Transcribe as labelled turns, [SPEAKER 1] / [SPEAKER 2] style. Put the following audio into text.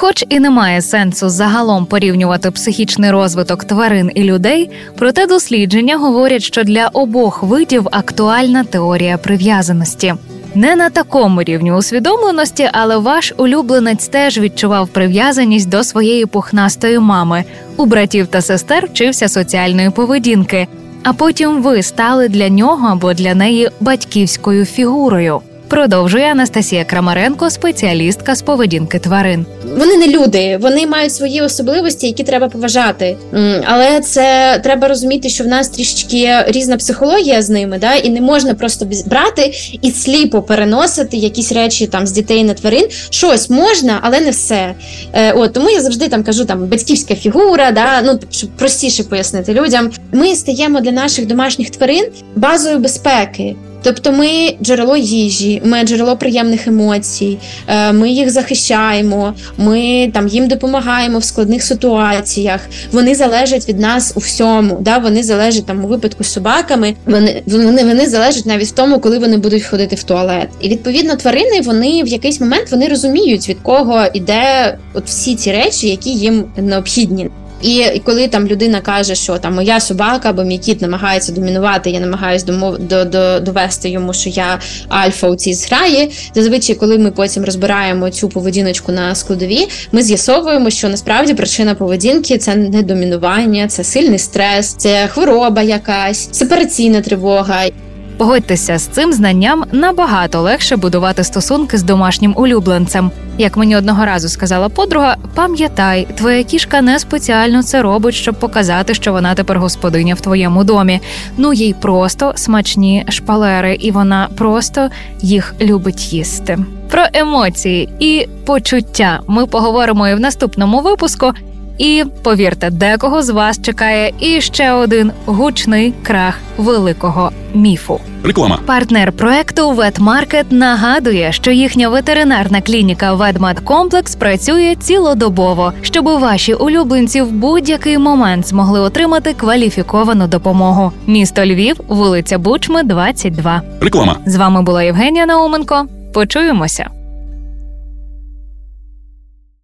[SPEAKER 1] Хоч і немає сенсу загалом порівнювати психічний розвиток тварин і людей, проте дослідження говорять, що для обох видів актуальна теорія прив'язаності. Не на такому рівні усвідомленості, але ваш улюбленець теж відчував прив'язаність до своєї пухнастої мами. У братів та сестер вчився соціальної поведінки, а потім ви стали для нього або для неї батьківською фігурою. Продовжує Анастасія Крамаренко, спеціалістка з поведінки тварин.
[SPEAKER 2] Вони не люди, вони мають свої особливості, які треба поважати. Але це треба розуміти, що в нас трішечки різна психологія з ними, да, і не можна просто брати і сліпо переносити якісь речі там з дітей на тварин. Щось можна, але не все. Е, от тому я завжди там кажу там батьківська фігура, да, ну щоб простіше пояснити людям. Ми стаємо для наших домашніх тварин базою безпеки. Тобто ми джерело їжі, ми джерело приємних емоцій, е, ми їх захищаємо, ми там їм допомагаємо в складних ситуаціях. Вони залежать від нас у всьому. Да? Вони залежать там у випадку з собаками. Вони, вони, вони залежать навіть в тому, коли вони будуть ходити в туалет. І відповідно тварини вони в якийсь момент вони розуміють від кого іде от всі ці речі, які їм необхідні. І коли там людина каже, що там моя собака або мій кіт намагається домінувати, я намагаюся домов до, до, довести йому, що я альфа у цій зграї. Зазвичай, коли ми потім розбираємо цю поведіночку на складові, ми з'ясовуємо, що насправді причина поведінки це не домінування, це сильний стрес, це хвороба якась, сепараційна тривога.
[SPEAKER 1] Погодьтеся, з цим знанням набагато легше будувати стосунки з домашнім улюбленцем. Як мені одного разу сказала подруга, пам'ятай, твоя кішка не спеціально це робить, щоб показати, що вона тепер господиня в твоєму домі. Ну їй просто смачні шпалери, і вона просто їх любить їсти. Про емоції і почуття ми поговоримо і в наступному випуску. І повірте, декого з вас чекає і ще один гучний крах великого міфу.
[SPEAKER 3] Реклама.
[SPEAKER 1] Партнер проекту Ветмаркет нагадує, що їхня ветеринарна клініка Ведмедкомплекс працює цілодобово, щоб ваші улюбленці в будь-який момент змогли отримати кваліфіковану допомогу. Місто Львів, вулиця Бучми, 22.
[SPEAKER 3] Реклама.
[SPEAKER 1] З вами була Євгенія Науменко. Почуємося.